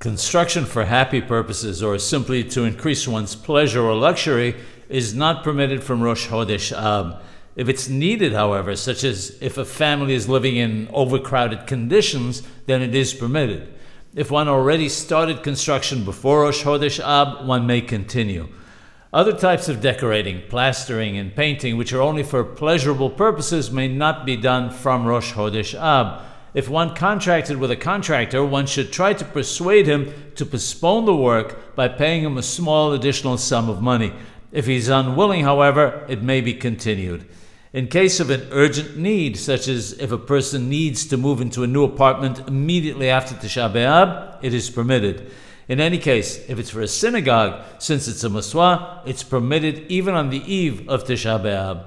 Construction for happy purposes or simply to increase one's pleasure or luxury is not permitted from Rosh Chodesh Ab. If it's needed, however, such as if a family is living in overcrowded conditions, then it is permitted. If one already started construction before Rosh Chodesh Ab, one may continue. Other types of decorating, plastering, and painting, which are only for pleasurable purposes, may not be done from Rosh Chodesh Ab. If one contracted with a contractor, one should try to persuade him to postpone the work by paying him a small additional sum of money. If he's unwilling, however, it may be continued. In case of an urgent need, such as if a person needs to move into a new apartment immediately after Tisha B'Av, it is permitted. In any case, if it's for a synagogue, since it's a miswa, it's permitted even on the eve of Tisha B'Av.